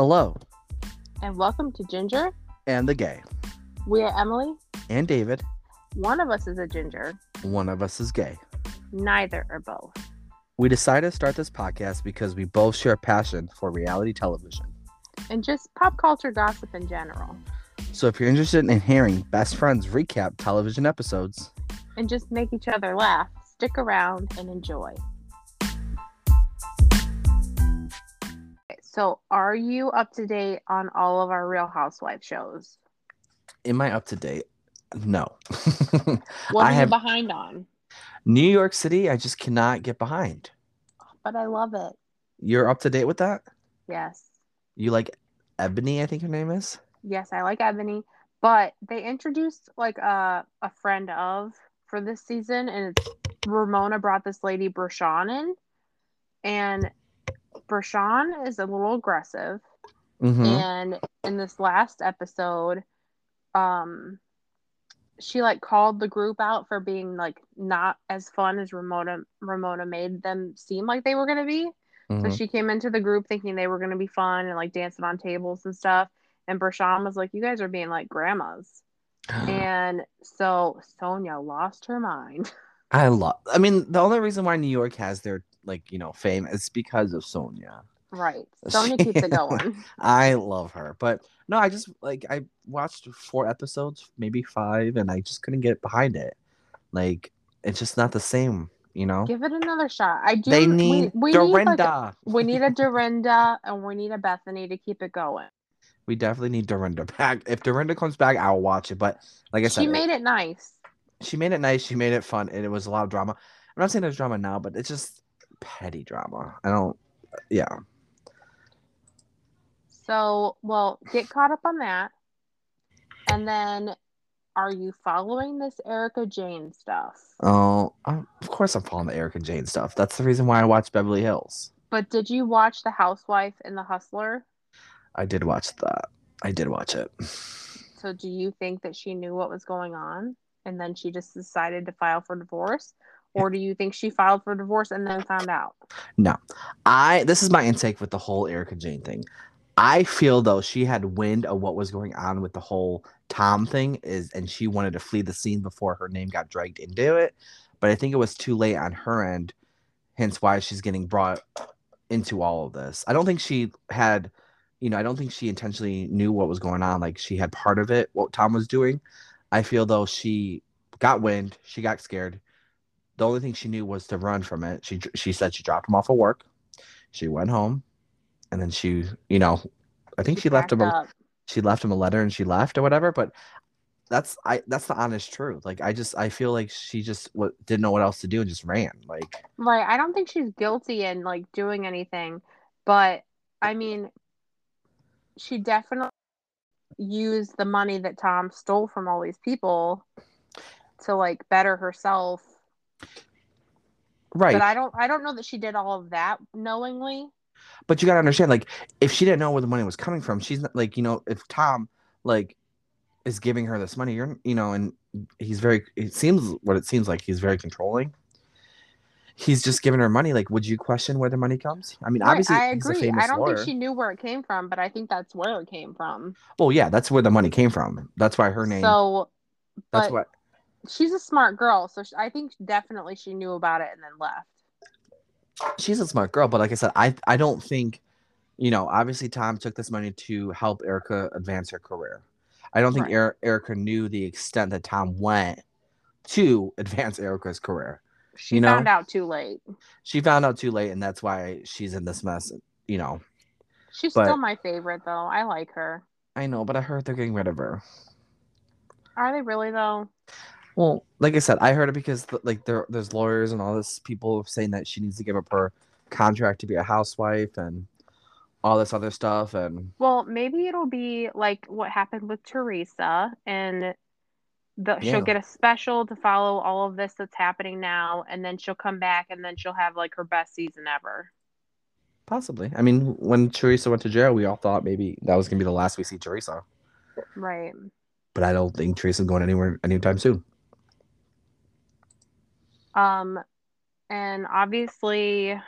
Hello, and welcome to Ginger. and the gay. We are Emily. And David. One of us is a ginger, One of us is gay. neither are both. We decided to start this podcast because we both share a passion for reality television. And just pop culture gossip in general. So if you're interested in hearing best friends recap television episodes, And just make each other laugh. Stick around and enjoy. So, are you up to date on all of our Real Housewife shows? am I up to date? No. What I are have- you behind on? New York City, I just cannot get behind. But I love it. You're up to date with that? Yes. You like Eboni, I think her name is? Yes, I like Eboni. But they introduced like a, a friend of for this season, and it's Ramona brought this lady Bershan in, and Bershan is a little aggressive. Mm-hmm. And in this last episode, um, she like called the group out for being like not as fun as Ramona Ramona made them seem like they were gonna be. So Mhm. she came into the group thinking they were gonna be fun and like dancing on tables and stuff. And Bershan was like, "You guys are being like grandmas." And so Sonja lost her mind. I love. I mean, the only reason why New York has their like you know fame is because of Sonja. Right. Sonja keeps it going. I love her, but no, I just like I watched four episodes, maybe five, and I just couldn't get behind it. Like it's just not the same, you know. Give it another shot. I do. they we- need we, need like, Dorinda. we need a Dorinda and we need a Bethany to keep it going. we definitely need Dorinda back. If Dorinda comes back, I'll watch it. But like I said, She made it nice. she made it nice. She made it fun, and it was a lot of drama. I'm not saying there's drama now, but it's just petty drama. I don't. Yeah. So, well, get caught up on that. And then, are you following this Erika Jayne stuff? Oh, um, of course I'm following the Erika Jayne stuff. That's the reason why I watch Beverly Hills. But did you watch The Housewife and The Hustler? I did watch that. I did watch it. So, do you think that she knew what was going on and then she just decided to file for divorce? Or do you think she filed for divorce and then found out? No, I. This is my intake with the whole Erika Jayne thing. I feel though she had wind of what was going on with the whole Tom thing is, and she wanted to flee the scene before her name got dragged into it. But I think it was too late on her end, hence why she's getting brought into all of this. I don't think she had, you know, I don't think she intentionally knew what was going on. Like she had part of it, what Tom was doing. I feel though she got wind, she got scared. The only thing she knew was to run from it. She she said she dropped him off at work. She went home, and then she, you know, I think she, left him. A, she left him a letter and she left or whatever. But that's I that's the honest truth. Like I just I feel like she just what didn't know what else to do and just ran. Like Right. I don't think she's guilty in like doing anything, but I mean, she definitely used the money that Tom stole from all these people to like better herself. Right. But I don't I don't know that she did all of that knowingly. But you gotta understand, like, if she didn't know where the money was coming from, she's not like, you know, if Tom like is giving her this money, you're you know, and he's very it seems what it seems like he's very controlling. He's just giving her money. Like, would you question where the money comes? I mean, Right, obviously, I agree. I don't lawyer. think she knew where it came from, but I think that's where it came from. Well, yeah, that's where the money came from. That's why her name. So, that's what. She's a smart girl, so sh I think definitely she knew about it and then left. She's a smart girl, but like I said, I I don't think, you know, obviously Tom took this money to help Erika advance her career. I don't think Right. Er- Erika knew the extent that Tom went to advance Erika's career. She You know? found out too late. She found out too late, and that's why she's in this mess. You know, She's But- still my favorite though. I like her. I know, but I heard they're getting rid of her. Are they really though? Well, like I said, I heard it because like there there's lawyers and all this people saying that she needs to give up her contract to be a housewife and all this other stuff and Well, maybe it'll be like what happened with Teresa, and the, Yeah. she'll get a special to follow all of this that's happening now, and then she'll come back, and then she'll have like her best season ever. possibly. I mean, when Teresa went to jail, we all thought maybe that was gonna be the last we see Teresa, Right. but I don't think Teresa's going anywhere anytime soon. Um, and obviously,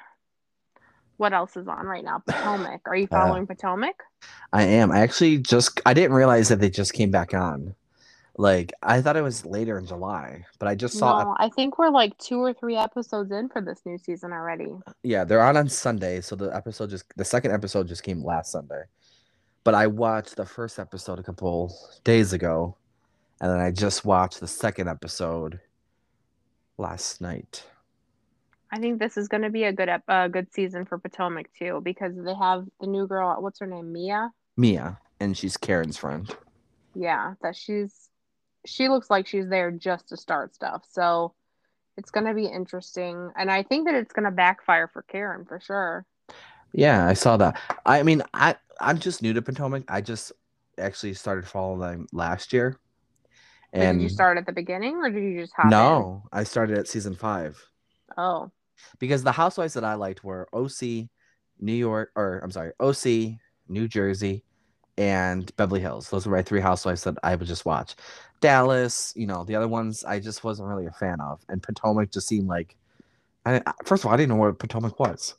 What else is on right now? Potomac. Are you Uh, following Potomac? I am. I actually just I didn't realize that they just came back on. Like I thought it was later in July, but I just saw No, I think we're like two or three episodes in for this new season already. yeah, they're on on Sunday, so the episode just the second episode just came last Sunday. But I watched the first episode a couple days ago, and then I just watched the second episode last night. I think this is going to be a good ep- a good season for Potomac too because they have the new girl. What's her name? Mia. Mia, and she's Karen's friend. Yeah, that she's she looks like she's there just to start stuff. So it's going to be interesting, and I think that it's going to backfire for Karen for sure. Yeah, I saw that. I mean, I I'm just new to Potomac. I just actually started following them last year. And did you start at the beginning or did you just hop in? no, I started at season five Oh, because the housewives that I liked were OC, New York, or I'm sorry, OC, New Jersey, and Beverly Hills. Those were my three housewives that I would just watch. Dallas, you know, the other ones I just wasn't really a fan of, and Potomac just seemed like. I, I- first of all, I didn't know what Potomac was.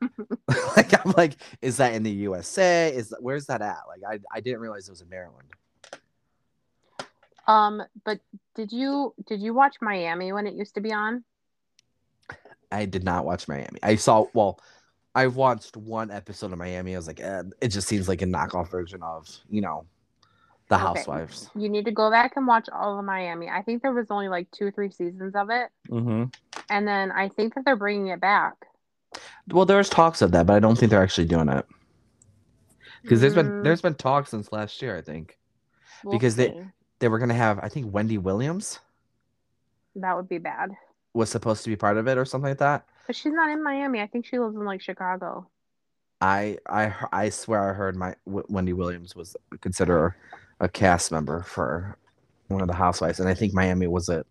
like I'm like, is that in the USA? Is that, where's that at? Like I, I didn't realize it was in Maryland. Um, but did you did you watch Miami when it used to be on? I did not watch Miami. I saw well, I watched one episode of Miami. I was like, eh, it just seems like a knockoff version of you know, the Okay. Housewives. You need to go back and watch all of Miami. I think there was only like two or three seasons of it, Mm-hmm. and then I think that they're bringing it back. Well, there's talks of that, but I don't think they're actually doing it because there's been Mm, there's been talks since last year. I think we'll because see. they were gonna have. I think Wendy Williams that would be bad. was supposed to be part of it or something like that. But she's not in Miami. I think she lives in like Chicago. I I I swear I heard my W- Wendy Williams was considered a cast member for one of the Housewives, and I think Miami was it.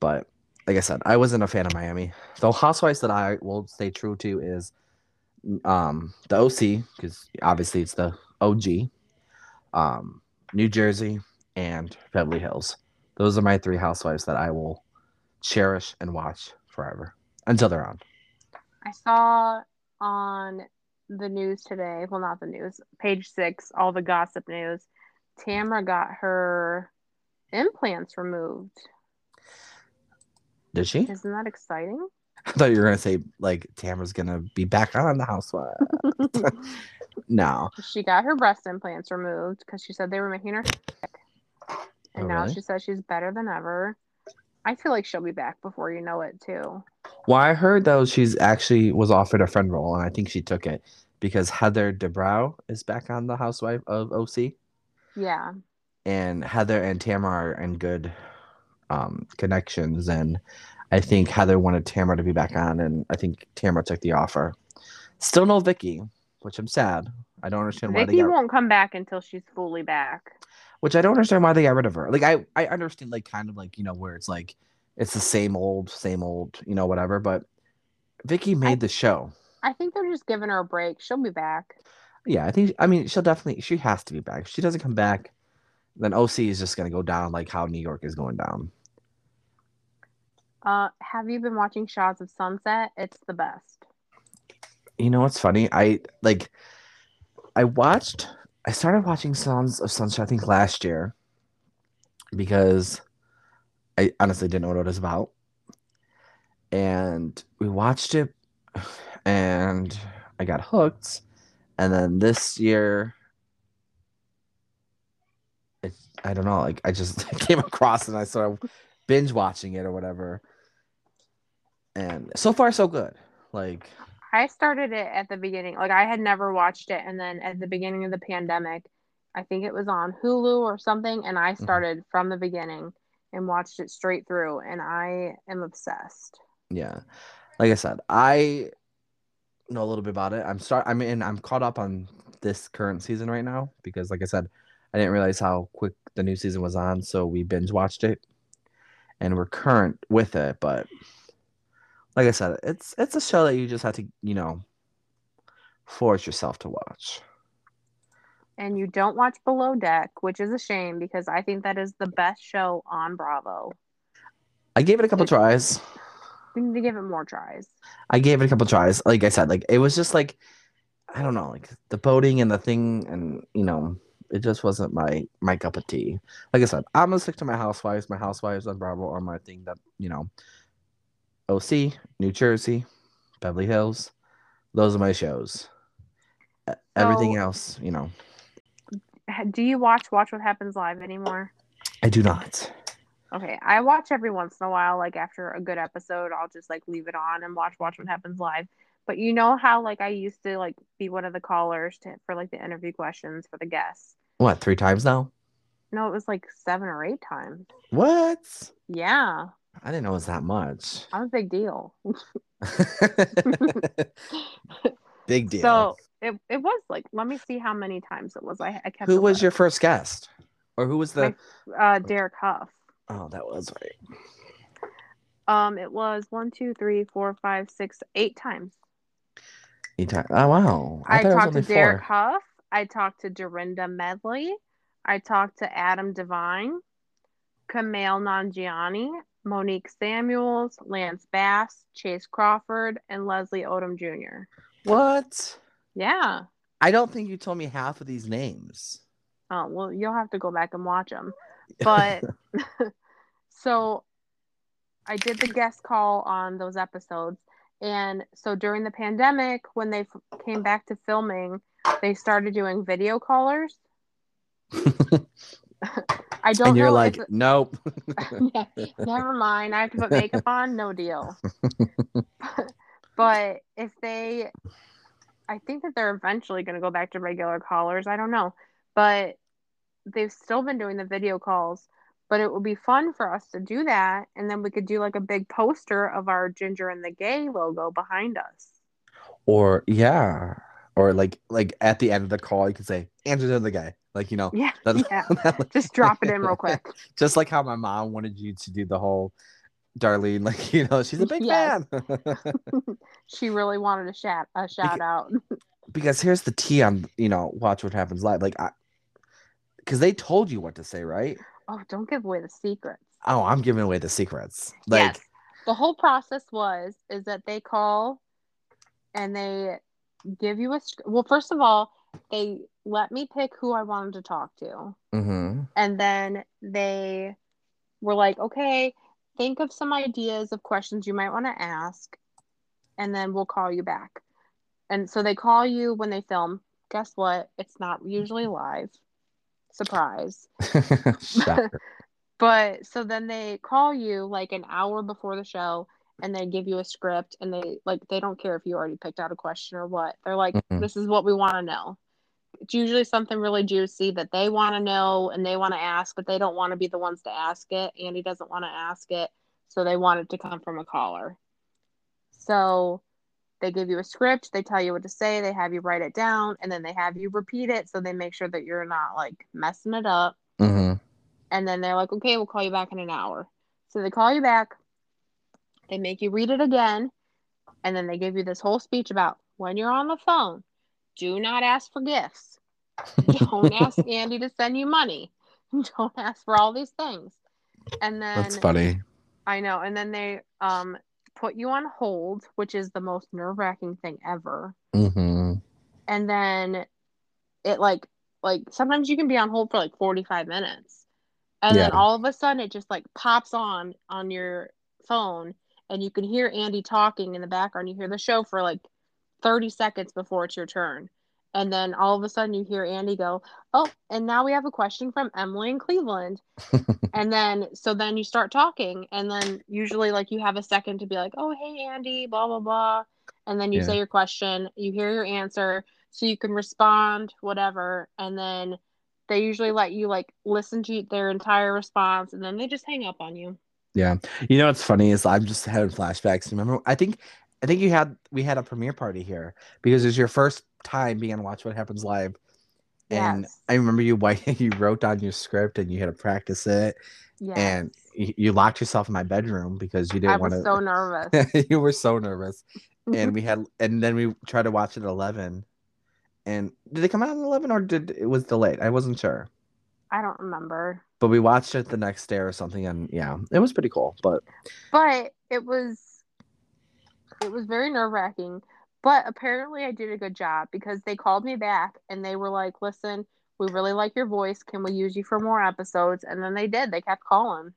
But like I said, I wasn't a fan of Miami. The Housewives that I will stay true to is um the OC because obviously it's the OG, um New Jersey and Beverly Hills. Those are my three Housewives that I will cherish and watch forever until they're on. I saw on the news today, well, not the news, page six, all the gossip news. Tamra got her implants removed. Did she? Isn't that exciting? I thought you were gonna say like Tamara's gonna be back on the housewife. no. she got her breast implants removed because she said they were making her sick. And Oh, now really? she says she's better than ever. I feel like she'll be back before you know it, too. Well, I heard though she's actually was offered a friend role, and I think she took it because Heather Dubrow is back on the housewife of OC, Yeah. and Heather and Tamara are in good um, connections, and I think Heather wanted Tamara to be back on, and I think Tamara took the offer. Still no Vicki, which I'm sad. I don't understand why they Vicki got won't come back until she's fully back. which I don't understand why they got rid of her. Like I, I understand like kind of like you know where it's like it's the same old, same old, you know whatever. But Vicki made the show. I think they're just giving her a break. She'll be back. Yeah, I think I mean she'll definitely she has to be back. If she doesn't come back, then OC is just gonna go down like how New York is going down. Uh, have you been watching Shahs of Sunset? It's the best. You know what's funny? I like I watched I started watching Shahs of Sunset. I think last year because I honestly didn't know what it was about. And we watched it and I got hooked. And then this year I don't know, like I just came across and I started binge watching it or whatever. And so far so good. Like I started it at the beginning. Like I had never watched it, and then at the beginning of the pandemic, I think it was on Hulu or something, and I mm-hmm. started from the beginning and watched it straight through, and I am obsessed. Yeah. Like I said, I know a little bit about it. I'm start I mean I'm caught up on this current season right now because like I said, I didn't realize how quick the new season was on, so we binge watched it. And we're current with it, but like I said, it's it's a show that you just have to, you know, force yourself to watch. And you don't watch Below Deck, which is a shame because I think that is the best show on Bravo. I gave it a couple It- tries. We need to give it more tries. I gave it a couple tries. Like I said, like it was just like I don't know, like the boating and the thing, and you know, it just wasn't my my cup of tea. Like I said, I'm gonna stick to my Housewives. My Housewives on Bravo are my thing. That you know, OC, New Jersey, Beverly Hills. Those are my shows. Everything So- else, you know, Do you watch Watch What Happens Live anymore? I do not. Okay, I watch every once in a while. Like after a good episode, I'll just like leave it on and watch Watch What Happens Live. But you know how like I used to like be one of the callers to, for like the interview questions for the guests. What three times now? No, it was like seven or eight times. What? Yeah, I didn't know it was that much. I'm a big deal. Big deal. So it it was like let me see how many times it was. I, I kept who was list. your first guest, or who was the? uh Derek Hough. Oh, that was right. Um, it was one, two, three, four, five, six, eight times. You talk- oh wow! I, was talked to Derek four. Huff. I talked to Dorinda Medley. I talked to Adam DeVine, Kumail Nanjiani, Monique Samuels, Lance Bass, Chace Crawford, and Leslie Odom Jr. What? Yeah. I don't think you told me half of these names. Oh, well, you'll have to go back and watch them. But so I did the guest call on those episodes. And so during the pandemic, when they f- came back to filming, they started doing video callers. I don't and you're know like, nope. yeah, never mind. I have to put makeup on. No deal. but if they, I think that they're eventually going to go back to regular callers. I don't know, but they've still been doing the video calls. But it would be fun for us to do that, and then we could do like a big poster of our Ginger and the Gay logo behind us. or yeah, or like like at the end of the call, you can say, "Andrew the guy," like you know, Yeah, that- yeah. that- Just drop it in real quick. just like how my mom wanted you to do the whole Darlene, like you know, she's a big Yes. fan. She really wanted a shout a shout out. because here's the tea on you know, watch what happens live. Like I, because they told you what to say, right? Oh, don't give away the secrets. Oh, I'm giving away the secrets. Like, yes. The whole process was is that they call and they give you a well first of all they let me pick who I wanted to talk to. Hmm and then they were like okay think of some ideas of questions you might want to ask and then we'll call you back. And so they call you when they film. Guess what? It's not usually live. Surprise. But so then they call you like an hour before the show and they give you a script and they like they don't care if you already picked out a question or what. They're like, Mhm. this is what we want to know. It's usually something really juicy that they want to know and they want to ask, but they don't want to be the ones to ask it. Andy doesn't want to ask it. So they want it to come from a caller. So they give you a script, they tell you what to say, they have you write it down, and then they have you repeat it so they make sure that you're not like messing it up hmm and then they're like, okay, we'll call you back in an hour. So they call you back, they make you read it again, and then they give you this whole speech about when you're on the phone, do not ask for gifts. Don't ask Andy to send you money. Don't ask for all these things. And then That's funny. I know, and then they um put you on hold, which is the most nerve wracking thing ever. hmm And then it like like sometimes you can be on hold for like 45 minutes and then all of a sudden it just like pops on on your phone and you can hear andy talking in the background. You hear the show for like 30 seconds before it's your turn. And then all of a sudden you hear andy go oh and now we have a question from emily in cleveland. And then so then you start talking and then usually like you have a second to be like oh hey andy blah blah blah. And then you Yeah. say your question you hear your answer so you can respond whatever. And then they usually let you like listen to their entire response and then they just hang up on you Yeah. You know what's funny is I'm just having flashbacks. Remember, I think I think you had we had a premiere party here because it was your first time being on Watch What Happens Live. And Yes. I remember you white you wrote down your script and you had to practice it yeah and you, locked yourself in my bedroom because you didn't want was to so nervous you were so nervous. And we had and then we tried to watch it at 11. And did it come out at 11 or did it was delayed? I wasn't sure. i don't remember But we watched it the next day or something and yeah, it was pretty cool. But but it was it was very nerve wracking. But apparently, I did a good job because they called me back and they were like, "Listen, we really like your voice. Can we use you for more episodes?" And then they did. They kept calling.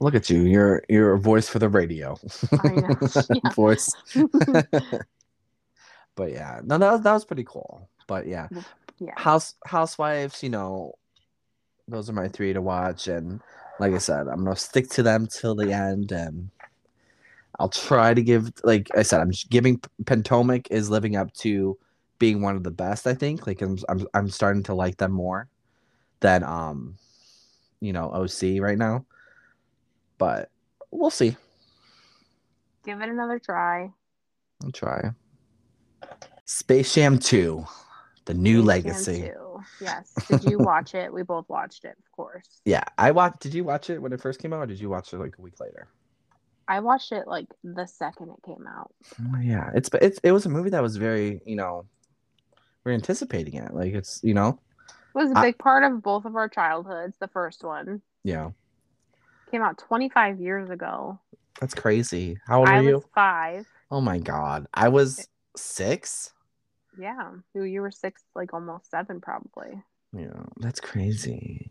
Look at you. You're you're a voice for the radio. Voice. but yeah, no, that was, that was pretty cool. But yeah, Yeah. House Housewives, you know, those are my three to watch, and like I said, I'm gonna stick to them till the end, and I'll try to give, like I said, I'm giving Potomac is living up to being one of the best. I think, like I'm I'm, I'm starting to like them more than um, you know, OC right now, but we'll see. Give it another try. I'll try. Space Jam 2, the new Space legacy. 2. Yes. Did you watch it? We both watched it, of course. Yeah, I watched. Did you watch it when it first came out, or did you watch it like a week later? I watched it like the second it came out. Oh, yeah, it's it's it was a movie that was very you know we're anticipating it. Like it's you know It was a big part of both of our childhoods. The first one yeah came out 25 years ago. that's crazy. How old I were you? was five. Oh my god, I was six. Yeah. You you were six, like almost seven, probably. Yeah, that's crazy.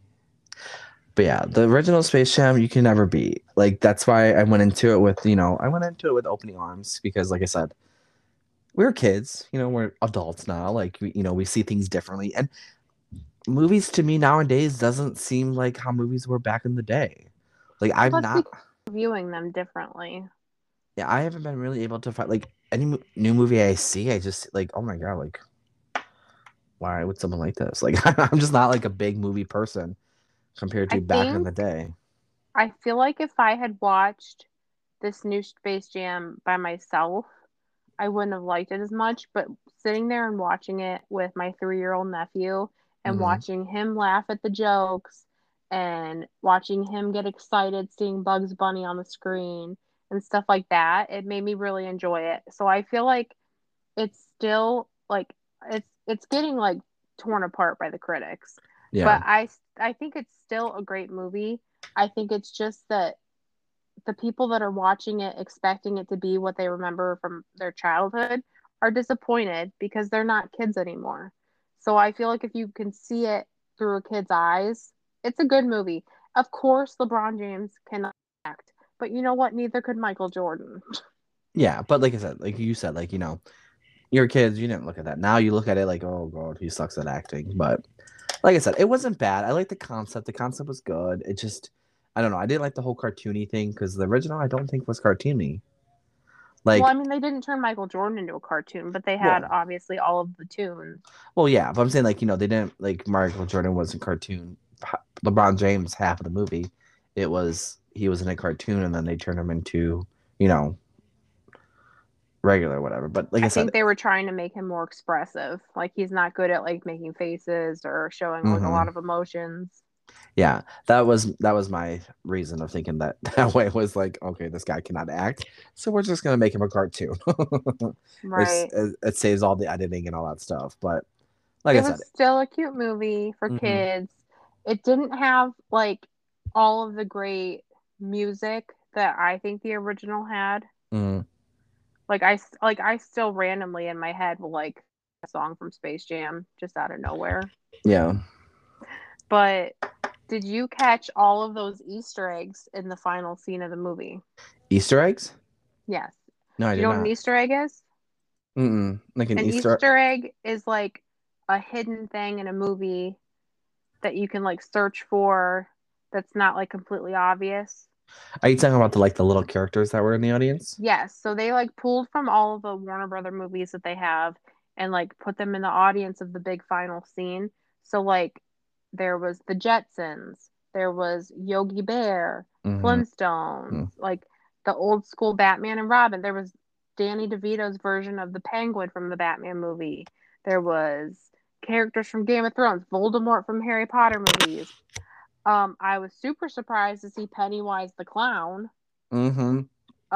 But yeah, the original Space Jam you can never beat. Like that's why I went into it with you know I went into it with opening arms because like I said, we were kids. You know we're adults now. Like we, you know we see things differently, and movies to me nowadays doesn't seem like how movies were back in the day. Like I'm Plus, not. Viewing them differently. Yeah, I haven't been really able to find like any new movie I see. I just like oh my god like. Why would someone like this? Like I'm just not like a big movie person compared to I back in the day. I feel like if I had watched this new Space Jam by myself, I wouldn't have liked it as much. But sitting there and watching it with my three year old nephew and Mhm. watching him laugh at the jokes and watching him get excited seeing Bugs Bunny on the screen and stuff like that, it made me really enjoy it. So I feel like it's still like it's it's getting like torn apart by the critics Yeah. but I I think it's still a great movie. I think it's just that the people that are watching it expecting it to be what they remember from their childhood are disappointed because they're not kids anymore. So I feel like if you can see it through a kid's eyes, it's a good movie. Of course, LeBron James cannot act, but you know what? Neither could Michael Jordan. Yeah, but like I said, like you said, like you know, your kids, you didn't look at that. Now you look at it like, oh god, he sucks at acting. But like I said, it wasn't bad. I like the concept. The concept was good. It just, I don't know. I didn't like the whole cartoony thing because the original I don't think was cartoony. Like, well, I mean, they didn't turn Michael Jordan into a cartoon, but they had Yeah. obviously all of the tunes. Well, yeah, but I'm saying like you know they didn't like Michael Jordan wasn't cartoon. LeBron James half of the movie, it was he was in a cartoon and then they turned him into you know regular whatever. But like I, I said, think they were trying to make him more expressive. Like he's not good at like making faces or showing like a Mhm. lot of emotions. yeah that was that was my reason of thinking that that way was like okay this guy cannot act so we're just gonna make him a cartoon Right. It, it saves all the editing and all that stuff but like it i was said still a cute movie for Mhm. kids. It didn't have like all of the great music that I think the original had. mm, Like I like I still randomly in my head will like a song from Space Jam just out of nowhere. yeah But did you catch all of those Easter eggs in the final scene of the movie? easter eggs Yes. no i you know what an Easter egg is? Mm-mm. like an, An easter, Easter egg is like a hidden thing in a movie that you can like search for that's not like completely obvious. are you talking about the like the little characters that were in the audience Yes, so they like pulled from all of the Warner Brother movies that they have and like put them in the audience of the big final scene. So like there was the Jetsons, there was Yogi Bear, Mhm. Flintstones, like the old school Batman and Robin. There was Danny DeVito's version of the Penguin from the Batman movie. There was characters from Game of Thrones, Voldemort from Harry Potter movies. Um, I was super surprised to see Pennywise the clown. Mm-hmm.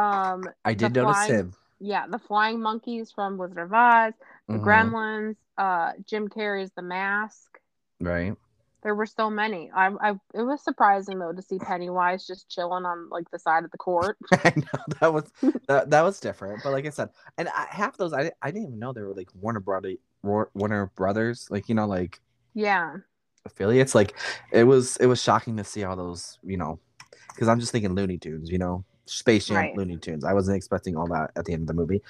Um, i did notice flying- him yeah, the flying monkeys from Wizard of Oz, the Mhm. Gremlins, uh, Jim Carrey's The Mask. right There were so many. I, I it was surprising though to see Pennywise just chilling on like the side of the court. I know that was that, that was different, but like I said, and I, half those I I didn't even know they were like Warner Brother Warner Brothers, like you know, like Yeah. Affiliates. Like it was it was shocking to see all those, you know, because I'm just thinking Looney Tunes, you know, Space Jam, Right. Looney Tunes. I wasn't expecting all that at the end of the movie,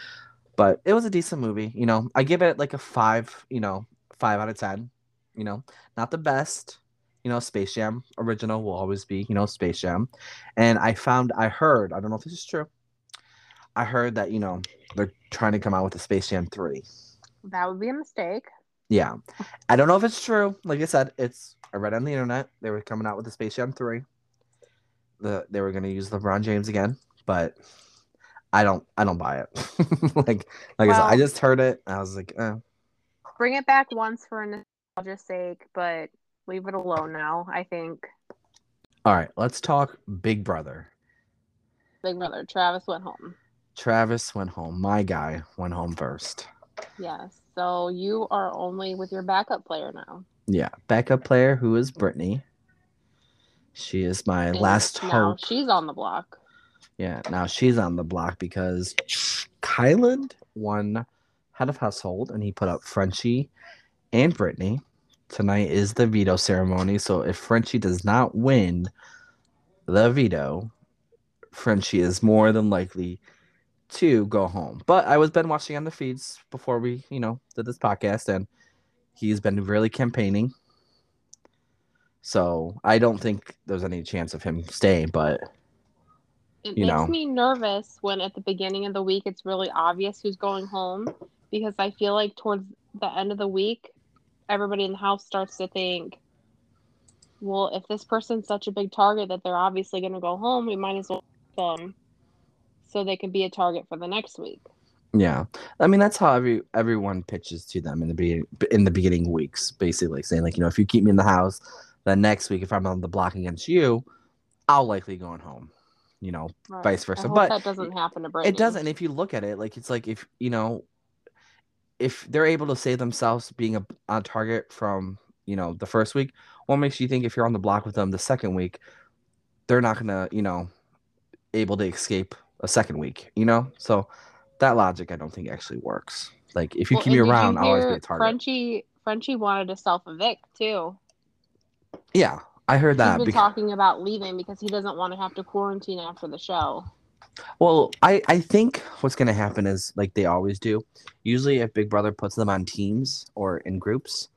but it was a decent movie. You know, I give it like a five, you know, five out of ten. You know, not the best. You know, Space Jam original will always be, you know, Space Jam. And I found, I heard, I don't know if this is true. I heard that you know they're trying to come out with a Space Jam three. That would be a mistake. Yeah. I don't know if it's true. Like I said, it's I read on the internet they were coming out with the Space Jam 3. The they were gonna use LeBron James again, but I don't I don't buy it. like like I said, I just heard it. I was like, eh. Bring it back once for nostalgia's sake, but leave it alone now. I think all right, let's talk Big Brother. Big Brother Travis went home. Travis went home. My guy went home first. Yes. So you are only with your backup player now. Yeah. Backup player who is Brittany. She is my And last now hope. she's on the block. Yeah, now she's on the block because Kyland won head of household and he put up Frenchie and Brittany. Tonight is the veto ceremony, so if Frenchie does not win the veto, Frenchie is more than likely to go home. But I was been watching on the feeds before we, you know, did this podcast, and he's been really campaigning. So I don't think there's any chance of him staying, but It makes know. me nervous when at the beginning of the week it's really obvious who's going home because I feel like towards the end of the week, everybody in the house starts to think, well, if this person's such a big target that they're obviously going to go home, we might as well them so they can be a target for the next week. Yeah, I mean that's how every everyone pitches to them in the beginning in the beginning weeks, basically saying like you know if you keep me in the house, then next week if I'm on the block against you, I'll likely going home, you know, Right. vice versa. But that doesn't happen to Brittany. it doesn't. If you look at it, like it's like if you know, if they're able to save themselves being a on target from you know the first week, what makes you think if you're on the block with them the second week, they're not gonna you know able to escape a second week, you know? So that logic I don't think actually works. Like if you Well, keep me and did you around, I'll always be a target. Frenchie Frenchie wanted to self evict too. Yeah, I heard He's that. been bec- talking about leaving because he doesn't want to have to quarantine after the show. Well, I I think what's gonna happen is like they always do. Usually, if Big Brother puts them on teams or in groups,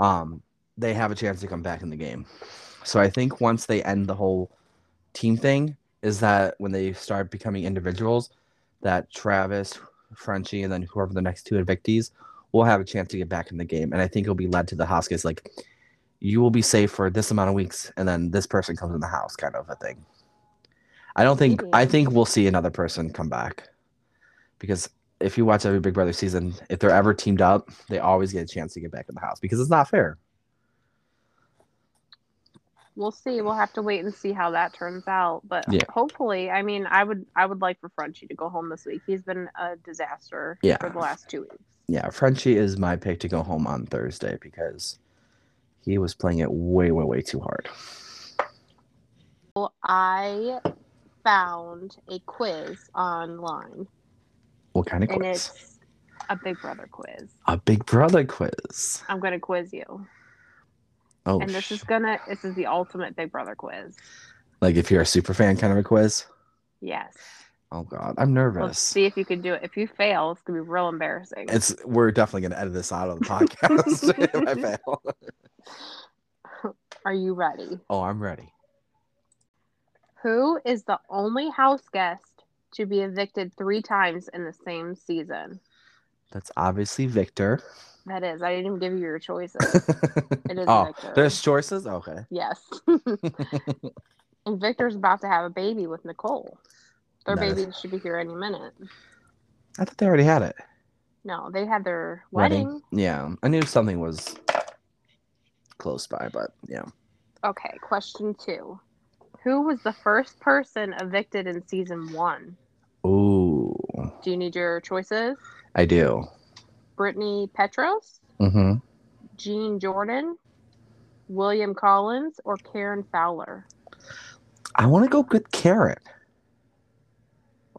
um, they have a chance to come back in the game. So I think once they end the whole team thing, is that when they start becoming individuals, that Travis, Frenchie, and then whoever the next two evictees will have a chance to get back in the game. And I think it'll be led to the house case like you will be safe for this amount of weeks, and then this person comes in the house, kind of a thing. I don't think Maybe. I mm-hmm. think we'll see another person come back because if you watch every Big Brother season, if they're ever teamed up, they always get a chance to get back in the house because it's not fair. We'll see. We'll have to wait and see how that turns out. But Yeah. hopefully, I mean, I would I would like for Frenchie to go home this week. He's been a disaster Yeah. for the last two weeks. Yeah, Frenchie is my pick to go home on Thursday because he was playing it way, way, way too hard. Well, I found a quiz online, What kind of and quiz? it's a Big Brother quiz. A Big Brother quiz. I'm gonna quiz you, Oh, and this sh- is gonna this is the ultimate Big Brother quiz. like if you're a super fan kind of a quiz. Yes. Oh God, I'm Let's nervous. see if you can do it. If you fail, it's gonna be real embarrassing. It's we're definitely gonna edit this out of the podcast if I fail. Are you ready? Oh, I'm ready. Who is the only house guest to be evicted three times in the same season? That's obviously Victor. That is. I didn't even give you your choices. It is oh, Victor. there's choices. Okay. Yes. and Victor's about to have a baby with Nicole. Their Nice. baby should be here any minute. I thought they already had it. No, they had their wedding. Yeah, I knew something was close by, but yeah. Okay, question two. Who was the first person evicted in season one? Ooh, Do you need your choices? I do. Brittany Petros, Mm-hmm. Jean Jordan, William Collins, or Karen Fowler? I want to go with Karen.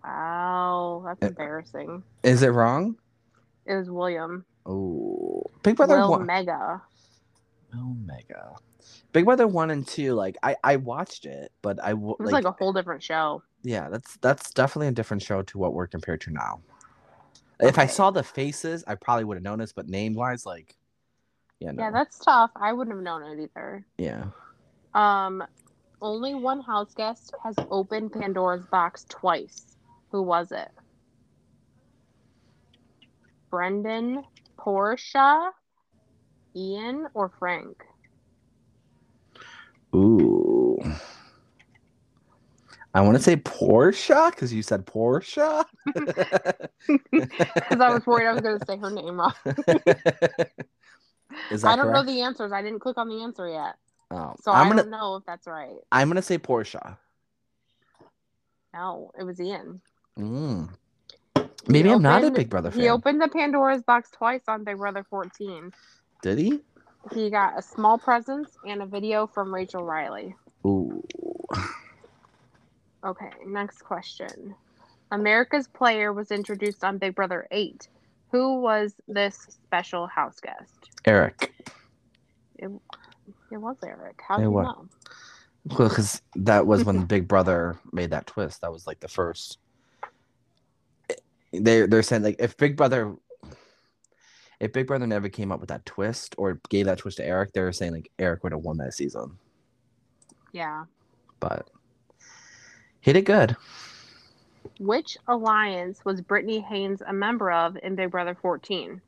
Wow, that's Uh, embarrassing. Is it wrong? It was William. Oh, Big Brother Will one. Mega. Omega. Big Brother one and two. Like I, I watched it, but I w- It was like, like, a whole different show. yeah. That's that's definitely a different show to what we're compared to now. If I saw the faces, I probably would have noticed, but name wise, like, yeah, no, Yeah, that's tough. I wouldn't have known it either. yeah. Um, only one house guest has opened Pandora's box twice. Who was it? Brendan, Portia, Ian, or Frank? Ooh. I want to say Portia because you said Portia. Because I was worried I was going to say her name wrong. Is that I don't know the answers. I didn't click on the answer yet, Oh, so I'm I gonna don't know if that's right. I'm gonna say Portia. No, it was Ian. Mm. He Maybe I'm not a Big Brother fan. He opened the Pandora's box twice on Big Brother 14. Did he? He got a small present and a video from Rachel Reilly. Ooh. Okay, next question. America's Player was introduced on Big Brother 8. Who was this special house guest? Eric. It was Eric. How It do you was. know? Well, because that was when Big Brother made that twist. That was like the first. They they're saying like if Big Brother, if Big Brother never came up with that twist or gave that twist to Eric, they're saying like Eric would have won that season. Yeah. But he did good. Which alliance was Britney Haynes a member of in Big Brother 14?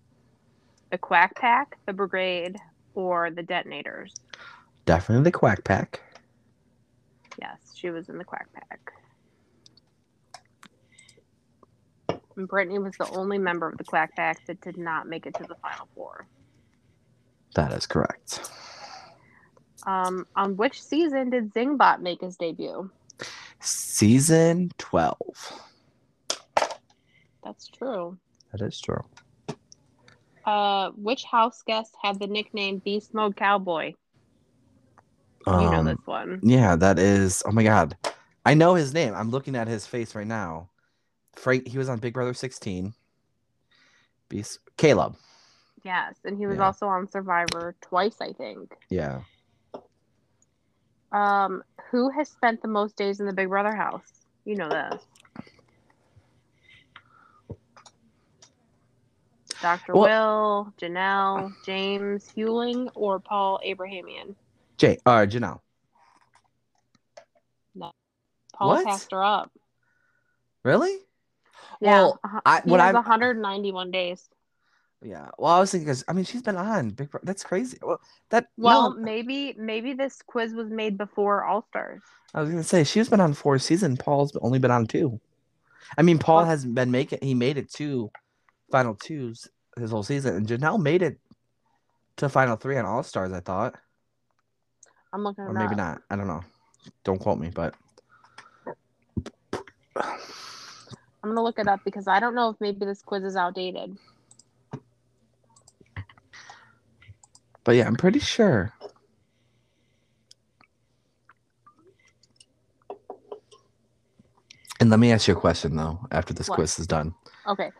The Quack Pack, the Brigade, or the Detonators? Definitely the Quack Pack. Yes, she was in the Quack Pack. And Brittany was the only member of the Quack Pack that did not make it to the final four. That is correct. Um, on which season did Zingbot make his debut? Season twelve. That's true. That is true. Uh, which house guest had the nickname Beast Mode Cowboy? You know Um, this one. Yeah, that is. Oh my god, I know his name. I'm looking at his face right now. Frank. He was on Big Brother 16. Beast. Caleb. Yes, and he was Yeah. also on Survivor twice, I think. Yeah. Um, who has spent the most days in the Big Brother house? You know this. Dr. Well- Will, Janelle, James Huling, or Paul Abrahamian? Jay. Uh, Janelle. Paul What? passed her up. Really? Yeah, Well, I he what has I 191 days. Yeah. Well, I was thinking because I mean she's been on Big Brother. That's crazy. Well, that Well, no, maybe maybe this quiz was made before All Stars. I was gonna say she's been on four seasons. Paul's only been on two. I mean, Paul Well- has been making. He made it to final twos his whole season, and Janelle made it to final three on All Stars. I thought, I'm looking or maybe up. not. I don't know. Don't quote me, but I'm gonna look it up because I don't know if maybe this quiz is outdated. But yeah, I'm pretty sure. And let me ask you a question though. After this What? quiz is done, Okay.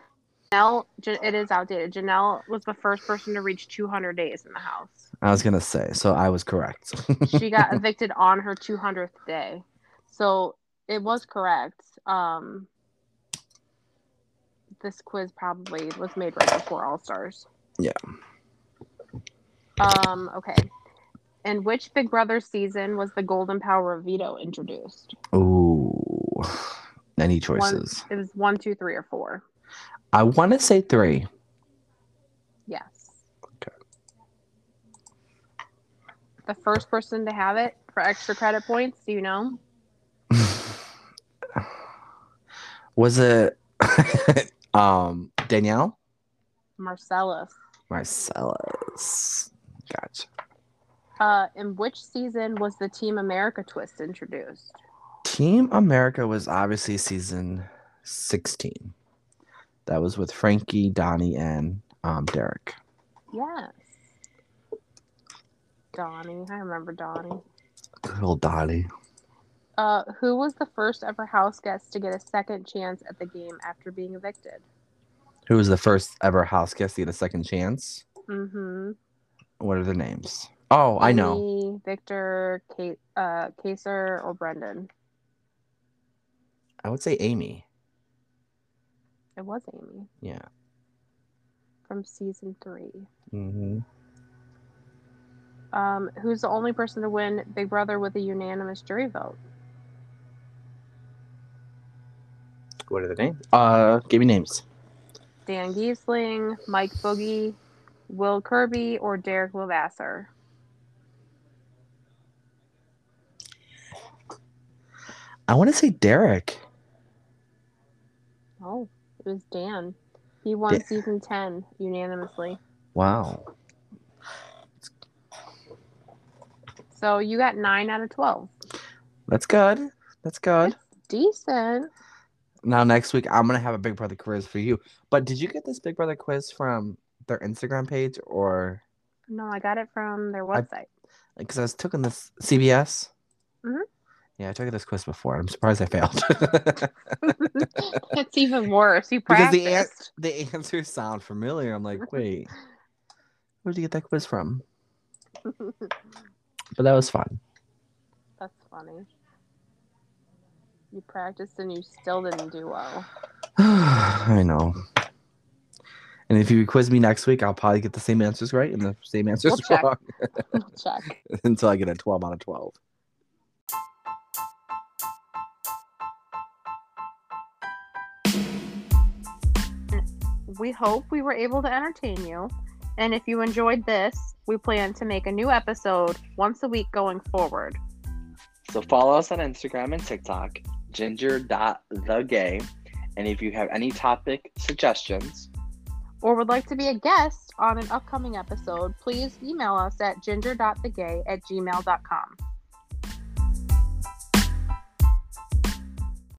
Janelle, it is outdated. Janelle was the first person to reach 200 days in the house. I was gonna say. So I was correct. She got evicted on her 200th day. So it was correct. Um, this quiz probably was made right before All Stars. Yeah. Um, okay. In which Big Brother season was the Golden Power of Veto introduced? Ooh, any One, choices? it was one, two, three, or four. I want to say three. Yes. Okay. The first person to have it for extra credit points, do you know? Was it um Danielle? Marcellas. Marcellas. Gotcha. Uh, in which season was the Team America twist introduced? Team America was obviously season 16. That was with Frankie, Donnie, and um, Derek. Yes. Donnie. I remember Donnie. Good old Dottie. Uh, who was the first ever house guest to get a second chance at the game after being evicted? Who was the first ever house guest to get a second chance? Mm-hmm. What are their names? Oh, I know. Amy, Victor, Kate, uh, Kaser, or Brendan. I would say Amy. It was Amy Yeah. from season three. Mm-hmm. Um, who's the only person to win Big Brother with a unanimous jury vote? What are the names? Uh, give me names. Dan Gheesling, Mike Boogie, Will Kirby, or Derrick Levasseur? I want to say Derek. Oh, it was Dan. He won Da- season 10 unanimously. Wow. So you got 9 out of 12. That's good. That's good. Decent. Now next week I'm gonna have a Big Brother quiz for you. But did you get this Big Brother quiz from their Instagram page or No, I got it from their website. because I was taking this CBS? Mhm. Yeah, I took this quiz before. I'm surprised I failed. it's even worse. You Because the an- practiced. the answers sound familiar. I'm like, wait, where did you get that quiz from? But that was fun. That's funny. You practiced and you still didn't do well. I know. And if you quiz me next week, I'll probably get the same answers right and the same answers We'll check. wrong We'll check. until I get a 12 out of 12. We hope we were able to entertain you. And if you enjoyed this, we plan to make a new episode once a week going forward. So follow us on Instagram and TikTok, ginger.thegay. And if you have any topic suggestions, Or would like to be a guest on an upcoming episode, please email us at ginger.thegay at gmail.com.